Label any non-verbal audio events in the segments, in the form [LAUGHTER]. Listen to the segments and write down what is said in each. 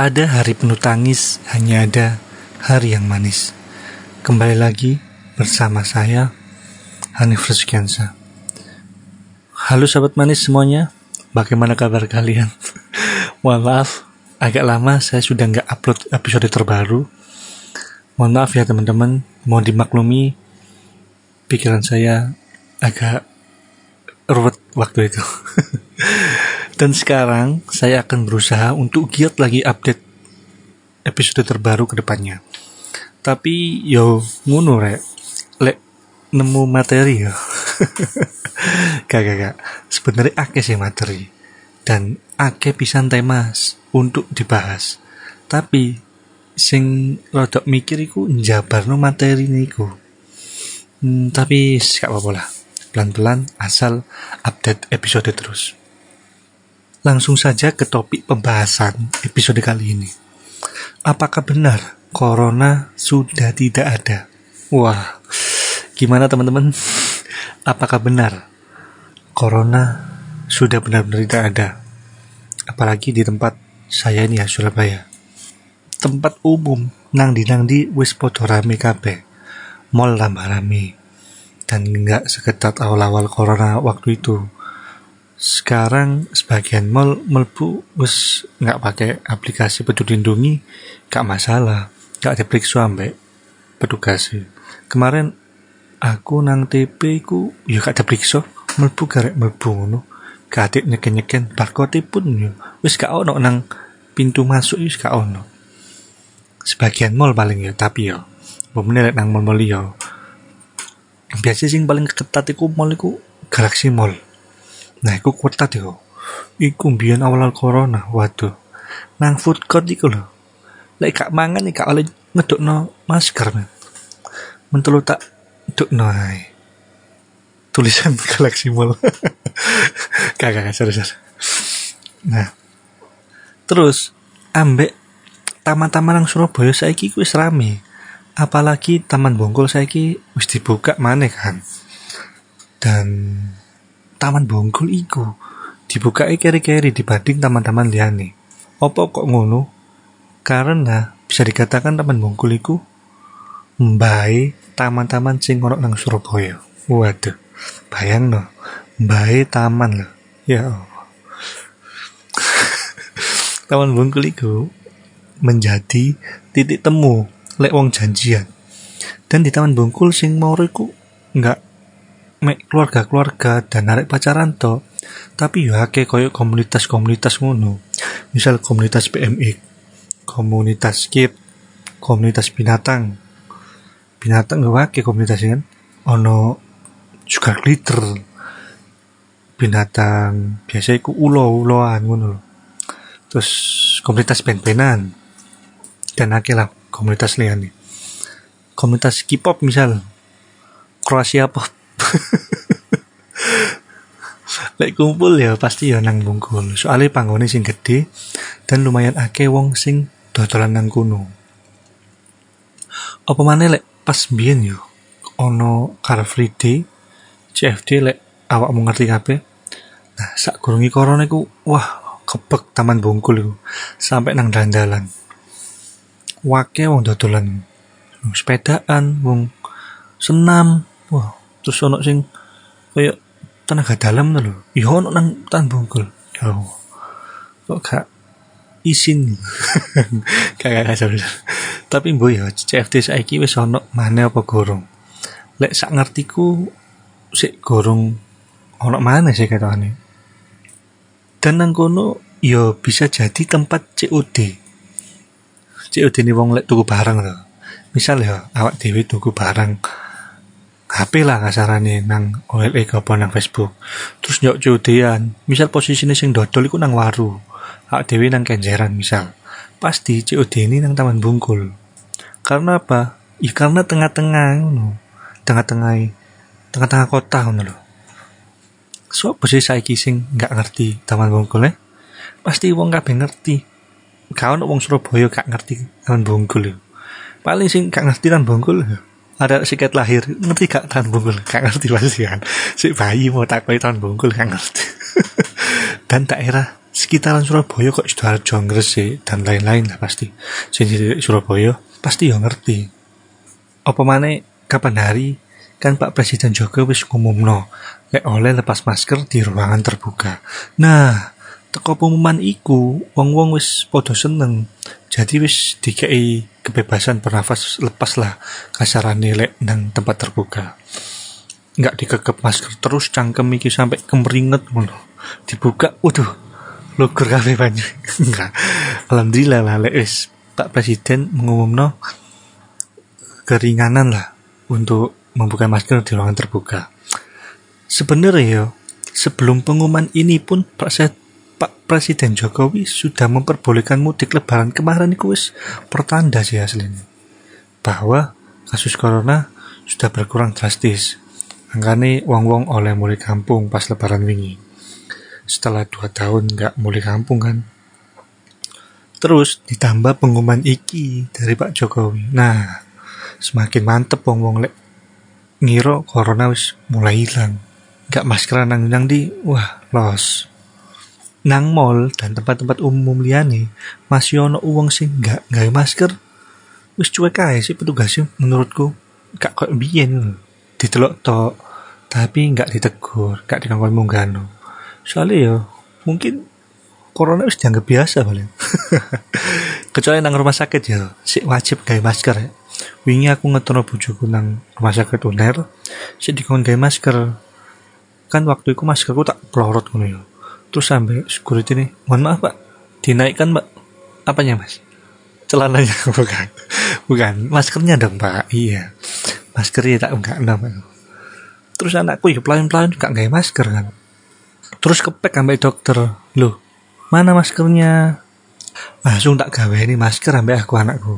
Tak ada hari penuh tangis, hanya ada hari yang manis. Kembali lagi bersama saya, Hanif Rizkiansa. Halo sahabat manis semuanya, bagaimana kabar kalian? [LAUGHS] Mohon maaf, agak lama saya sudah nggak upload episode terbaru. Mohon maaf ya teman-teman, mohon dimaklumi pikiran saya agak ruwet waktu itu. [LAUGHS] Dan sekarang saya akan berusaha untuk giat lagi update episode terbaru ke depannya. Tapi yo ngono rek. Lek nemu materi yo. [LAUGHS] gak gak gak. Sebenarnya akeh sih materi dan akeh pisan tema untuk dibahas. Tapi sing rodok mikir iku njabarno materi niku. Hmm, tapi gak apa-apa lah. Pelan-pelan asal update episode terus. Langsung saja ke topik pembahasan episode kali ini. Apakah benar corona sudah tidak ada? Wah, gimana teman-teman? Apakah benar corona sudah benar-benar tidak ada? Apalagi di tempat saya ini ya Surabaya. Tempat umum nang di nang di wis podo rame kabeh. Mall rame. Dan nggak seketat awal-awal corona waktu itu sekarang sebagian mall melbu wis nggak pakai aplikasi peduli lindungi gak masalah. Gak diperiksa ambek petugas. Kemarin aku nang TP ku ya gak diperiksa. Melbu garek melbu ngono. Gak adik nyeken nyeken barcode pun ya. Wis gak ono nang pintu masuk wis gak ono. Sebagian mall paling ya tapi ya pemenang nang mall mall ya biasa sing paling ketat iku mall iku Galaxy Mall Nah, iku ketat yo. Iku mbiyen awal corona, waduh. Nang food court iku lho. Lek gak mangan gak oleh ngedukno masker, men. Mentelu tak dukno ae. Tulisan [LAUGHS] [LAUGHS] Galaxy Mall. gak gak sorry, sorry. Nah. Terus ambek taman-taman nang Surabaya saiki wis rame. Apalagi Taman Bongkol saiki wis dibuka maneh kan. Dan Taman Bongkol iku dibukai keri-keri dibanding taman-taman liane. Apa kok ngono? Karena bisa dikatakan Taman Bongkol iku mbae taman-taman sing ono nang Surabaya. Waduh, bayang no, mbae taman loh. Ya Allah. [LAUGHS] taman Bongkol iku menjadi titik temu lek wong janjian. Dan di Taman Bongkol sing mau iku nggak keluarga-keluarga dan narik pacaran to. Tapi ya akeh koyo komunitas-komunitas ngono. Misal komunitas PMI komunitas skip komunitas binatang. Binatang gak akeh komunitas kan. Ono juga glitter binatang biasa iku ulo uloan ngono terus komunitas ben-benan dan akeh lah komunitas liane komunitas K-pop misal. Kroasia pop [LAUGHS] Lek kumpul ya pasti ya nang bungkul. Soalnya panggone sing gede dan lumayan akeh wong sing dodolan nang kuno. Apa mana lek pas biyen yo ono Car Free Day, CFD lek awak mau ngerti kabeh. Nah, sak kurungi corona wah kebek taman bungkul iku sampai nang dandalan. Wake wong dodolan wong sepedaan, wong senam, wah terus ono sing kayak tenaga dalam tuh lho. Ya ono nang tan bungkul ya kok gak isin? [LAUGHS] Gak gak gak tapi mbok ya CFD saiki wis ono mana apa gorong? Lek sak ngertiku sik gorong ono mana sih katanya dan nang kono yo ya bisa jadi tempat COD COD ini wong lek tuku barang loh misal ya awak dewi tuku barang HP lah kasarane nang OLE apa nang Facebook. Terus nyok cudian, misal posisinya sing dodol iku nang waru. Hak dewi nang kenjeran misal. Pasti COD ini nang Taman Bungkul. Karena apa? Ya karena tengah-tengah ngono. Tengah-tengah tengah-tengah kota ngono lho. So, posisi saiki sing nggak ngerti Taman Bungkul eh? Pasti wong kabeh ngerti. Kau wong Surabaya gak ngerti Taman Bungkul. Paling sing gak ngerti Taman Bungkul ada sikat lahir. Ngerti gak tahun bungkul? Gak ngerti pasti kan? Si bayi mau takoi tahun bungkul gak ngerti. [LAUGHS] Dan daerah sekitaran Surabaya kok Sidoarjo Gresik dan lain-lain lah pasti. Sing di Surabaya pasti ya ngerti. Apa mana kapan hari kan Pak Presiden Jokowi wis ngumumno lek oleh lepas masker di ruangan terbuka. Nah teko pengumuman iku wong-wong wis podo seneng. Jadi wis dikei kebebasan bernafas lepas lah kasarane lek nang tempat terbuka. Nggak dikekep masker terus cangkem iki sampai kemeringet ngono. Dibuka waduh lugur kabeh banyak enggak [LAUGHS] alhamdulillah lah lek wis Pak Presiden mengumumno keringanan lah untuk membuka masker di ruangan terbuka. Sebenarnya yo sebelum pengumuman ini pun Pak Pak Presiden Jokowi sudah memperbolehkan mudik lebaran kemarin itu wis pertanda sih aslinya bahwa kasus corona sudah berkurang drastis. Angkane wong-wong oleh mulai kampung pas lebaran wingi. Setelah dua tahun nggak mulai kampung kan. Terus ditambah pengumuman iki dari Pak Jokowi. Nah, semakin mantep wong-wong lek ngiro corona wis mulai hilang. Gak maskeran nang di, wah los nang mall dan tempat-tempat umum liane masih ono uang sing nggak nggak masker wis cuek aja sih petugasnya menurutku. Gak kok biyen ditelok tok tapi nggak ditegur gak dikongkon munggano soalnya ya mungkin corona wis dianggap biasa paling [LAUGHS] kecuali nang rumah sakit ya si wajib gaya masker ya. Wingi aku ngetono bujuku nang rumah sakit uner si dikongkon gaya masker. Kan waktu itu maskerku tak pelorot ngono ya terus sampai security nih mohon maaf pak. Dinaikkan mbak apanya mas? Celananya [LAUGHS] bukan. Bukan. Maskernya dong pak. Iya. Maskernya tak enggak nama terus anakku ya pelan pelan juga nggak masker kan. Terus kepek sampai dokter. Loh mana maskernya? Langsung tak gawe ini masker sampai aku anakku.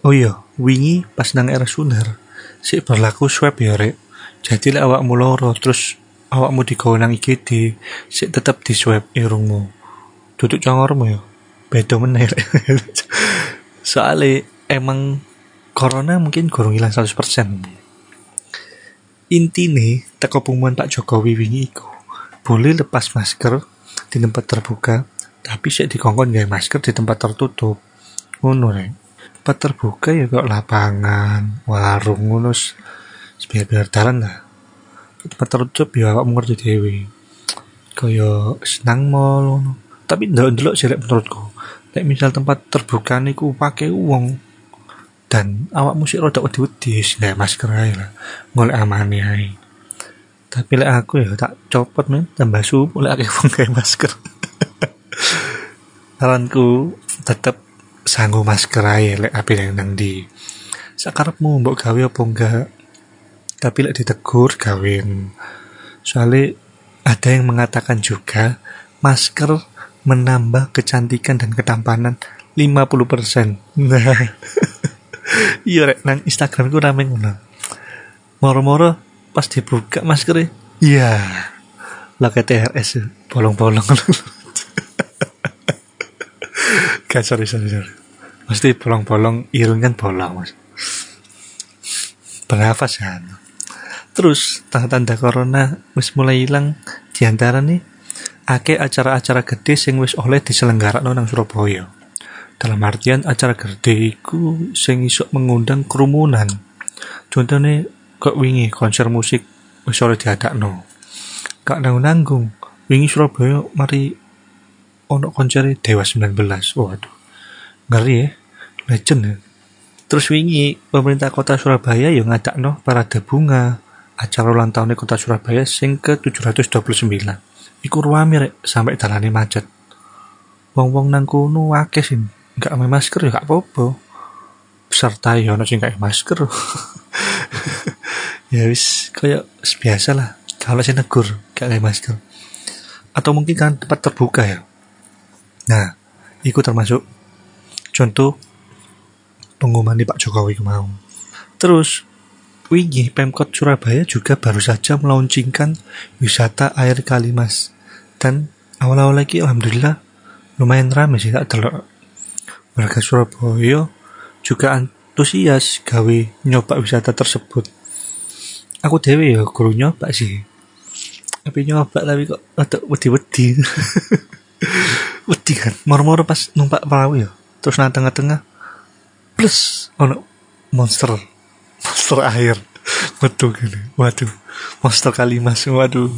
Oh iya wingi pas nang era sunar si berlaku swab ya rek. Jadi lah awak muloro terus awakmu digawe nang IGD sik tetep di swab irungmu. Duduk congormu ya? Beda meneh [LAUGHS] soalnya emang corona mungkin kurang hilang 100% nih teko pengumuman Pak Jokowi wingi iku boleh lepas masker di tempat terbuka tapi sik dikongkon gawe masker di tempat tertutup. Ngono rek. Tempat terbuka ya kok lapangan warung ngono biar-biar lah tertutup ya awak ngerti dewi kaya senang mall tapi ndelok ndelok sih menurutku. Nek misal tempat terbuka niku pakai uang. Dan awak musik roda wedi-wedi nggak masker aja lah. Golek amane ae. Tapi lek aku ya tak copot men. Tambah sup oleh akeh [LAUGHS] wong masker. [LAUGHS] Saranku tetep sanggup masker aja lek yang nang di sakarepmu mbok gawe apa enggak tapi lek ditegur kawin soalnya ada yang mengatakan juga masker menambah kecantikan dan ketampanan 50% nah [LAUGHS] iya rek. Nang Instagram ku rame ngono. Moro-moro pas dibuka maskernya iya. Lah TRS bolong-bolong. [LAUGHS] Gak sorry sorry sorry. Mesti bolong-bolong irung kan bolong mas Bernafas kan Terus tanda-tanda corona wis mulai hilang di antara nih ake acara-acara gede sing wis oleh diselenggarakan nang Surabaya. Dalam artian acara gede iku sing iso mengundang kerumunan. Contohnya kok wingi konser musik wis oleh diadakno. Gak nanggung-nanggung. Wingi Surabaya mari ono konser Dewa 19. Waduh. Ngeri ya. Legend ya. Terus wingi pemerintah kota Surabaya yang ngadakno parade bunga, acara ulang tahun kota Surabaya sing ke 729 iku ruame rek sampai dalane macet. Wong-wong nang kono akeh sih gak ame masker ya gak apa-apa. Peserta ya ono sing gak masker. [LAUGHS] Ya wis kayak biasa lah. Kalau saya negur gak ame masker. Atau mungkin kan tempat terbuka ya. Nah ikut termasuk contoh pengumuman di Pak Jokowi mau terus Wingi Pemkot Surabaya juga baru saja melaunchingkan wisata air Kalimas. Dan awal-awal lagi alhamdulillah lumayan ramai sih tak telur warga Surabaya juga antusias gawe nyoba wisata tersebut. Aku dewe ya guru nyoba sih. Tapi nyoba tapi kok ada wedi-wedi. [LAUGHS] Wedi kan, pas numpak perahu ya. Terus nang tengah-tengah plus ono monster monster air. Betul gini waduh. Monster kali mas. Waduh.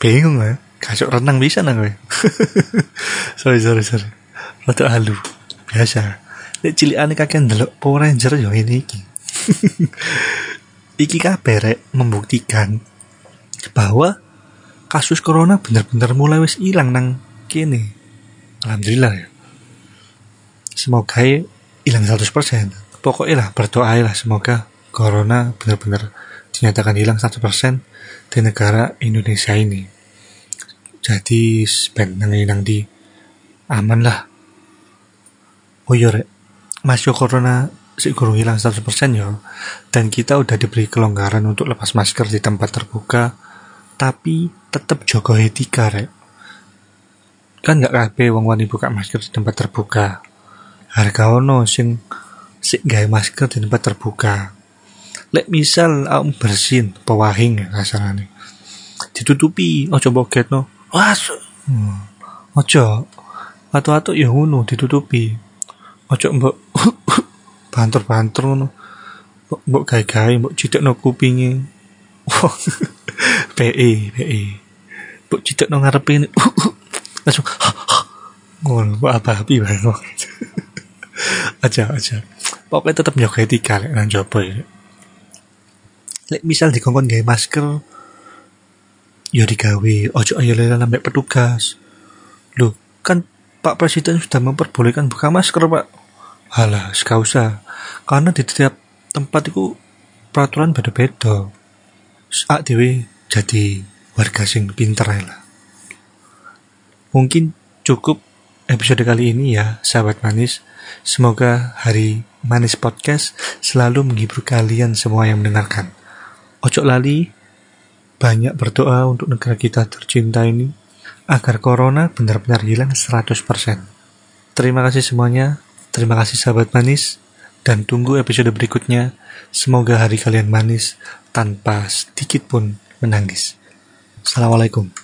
Bingung ya kacau renang bisa nang gue [LAUGHS] sorry sorry sorry. Waktu halu. Biasa. Nek cilik aneh kakek ndelok Power Ranger yo ini iki. [LAUGHS] Iki kabeh membuktikan bahwa kasus corona benar-benar mulai wis hilang nang kini alhamdulillah ya. Semoga hilang 100% pokoknya lah berdoa lah semoga corona benar-benar dinyatakan hilang 100% di negara Indonesia ini. Jadi spend nang di aman lah. Oh iya rek. Masih corona si kurung hilang 100% ya dan kita udah diberi kelonggaran untuk lepas masker di tempat terbuka tapi tetap jaga etika rek. Kan nggak kabeh wong wani buka masker di tempat terbuka. Harga ono sing sik gawe masker di tempat terbuka. Lek misal aku bersin pewahing kasarane ditutupi ojo boget no was hmm. ojo atu-atu ya ngono ditutupi. Ojo mbok [LAUGHS] banter-banter ngono. Mbok mbok gawe-gawe mbok cidekno kupinge. [LAUGHS] PE PE mbok cidekno ngarepe [LAUGHS] langsung ngono apa api banget aja aja pokoknya tetap nyoba etika lek nang jopo ya. Lek misal dikongkon gawe masker ya digawe. Ojo ayo lele lambe petugas. Lu kan Pak Presiden sudah memperbolehkan buka masker Pak. Halah usah. Karena di setiap tempat itu peraturan beda-beda. Saat dewi jadi warga sing pinter lah. Mungkin cukup episode kali ini ya, sahabat manis. Semoga hari manis podcast selalu menghibur kalian semua yang mendengarkan. Ojo lali, banyak berdoa untuk negara kita tercinta ini agar corona benar-benar hilang 100%. Terima kasih semuanya, terima kasih sahabat manis, dan tunggu episode berikutnya. Semoga hari kalian manis tanpa sedikit pun menangis. Assalamualaikum.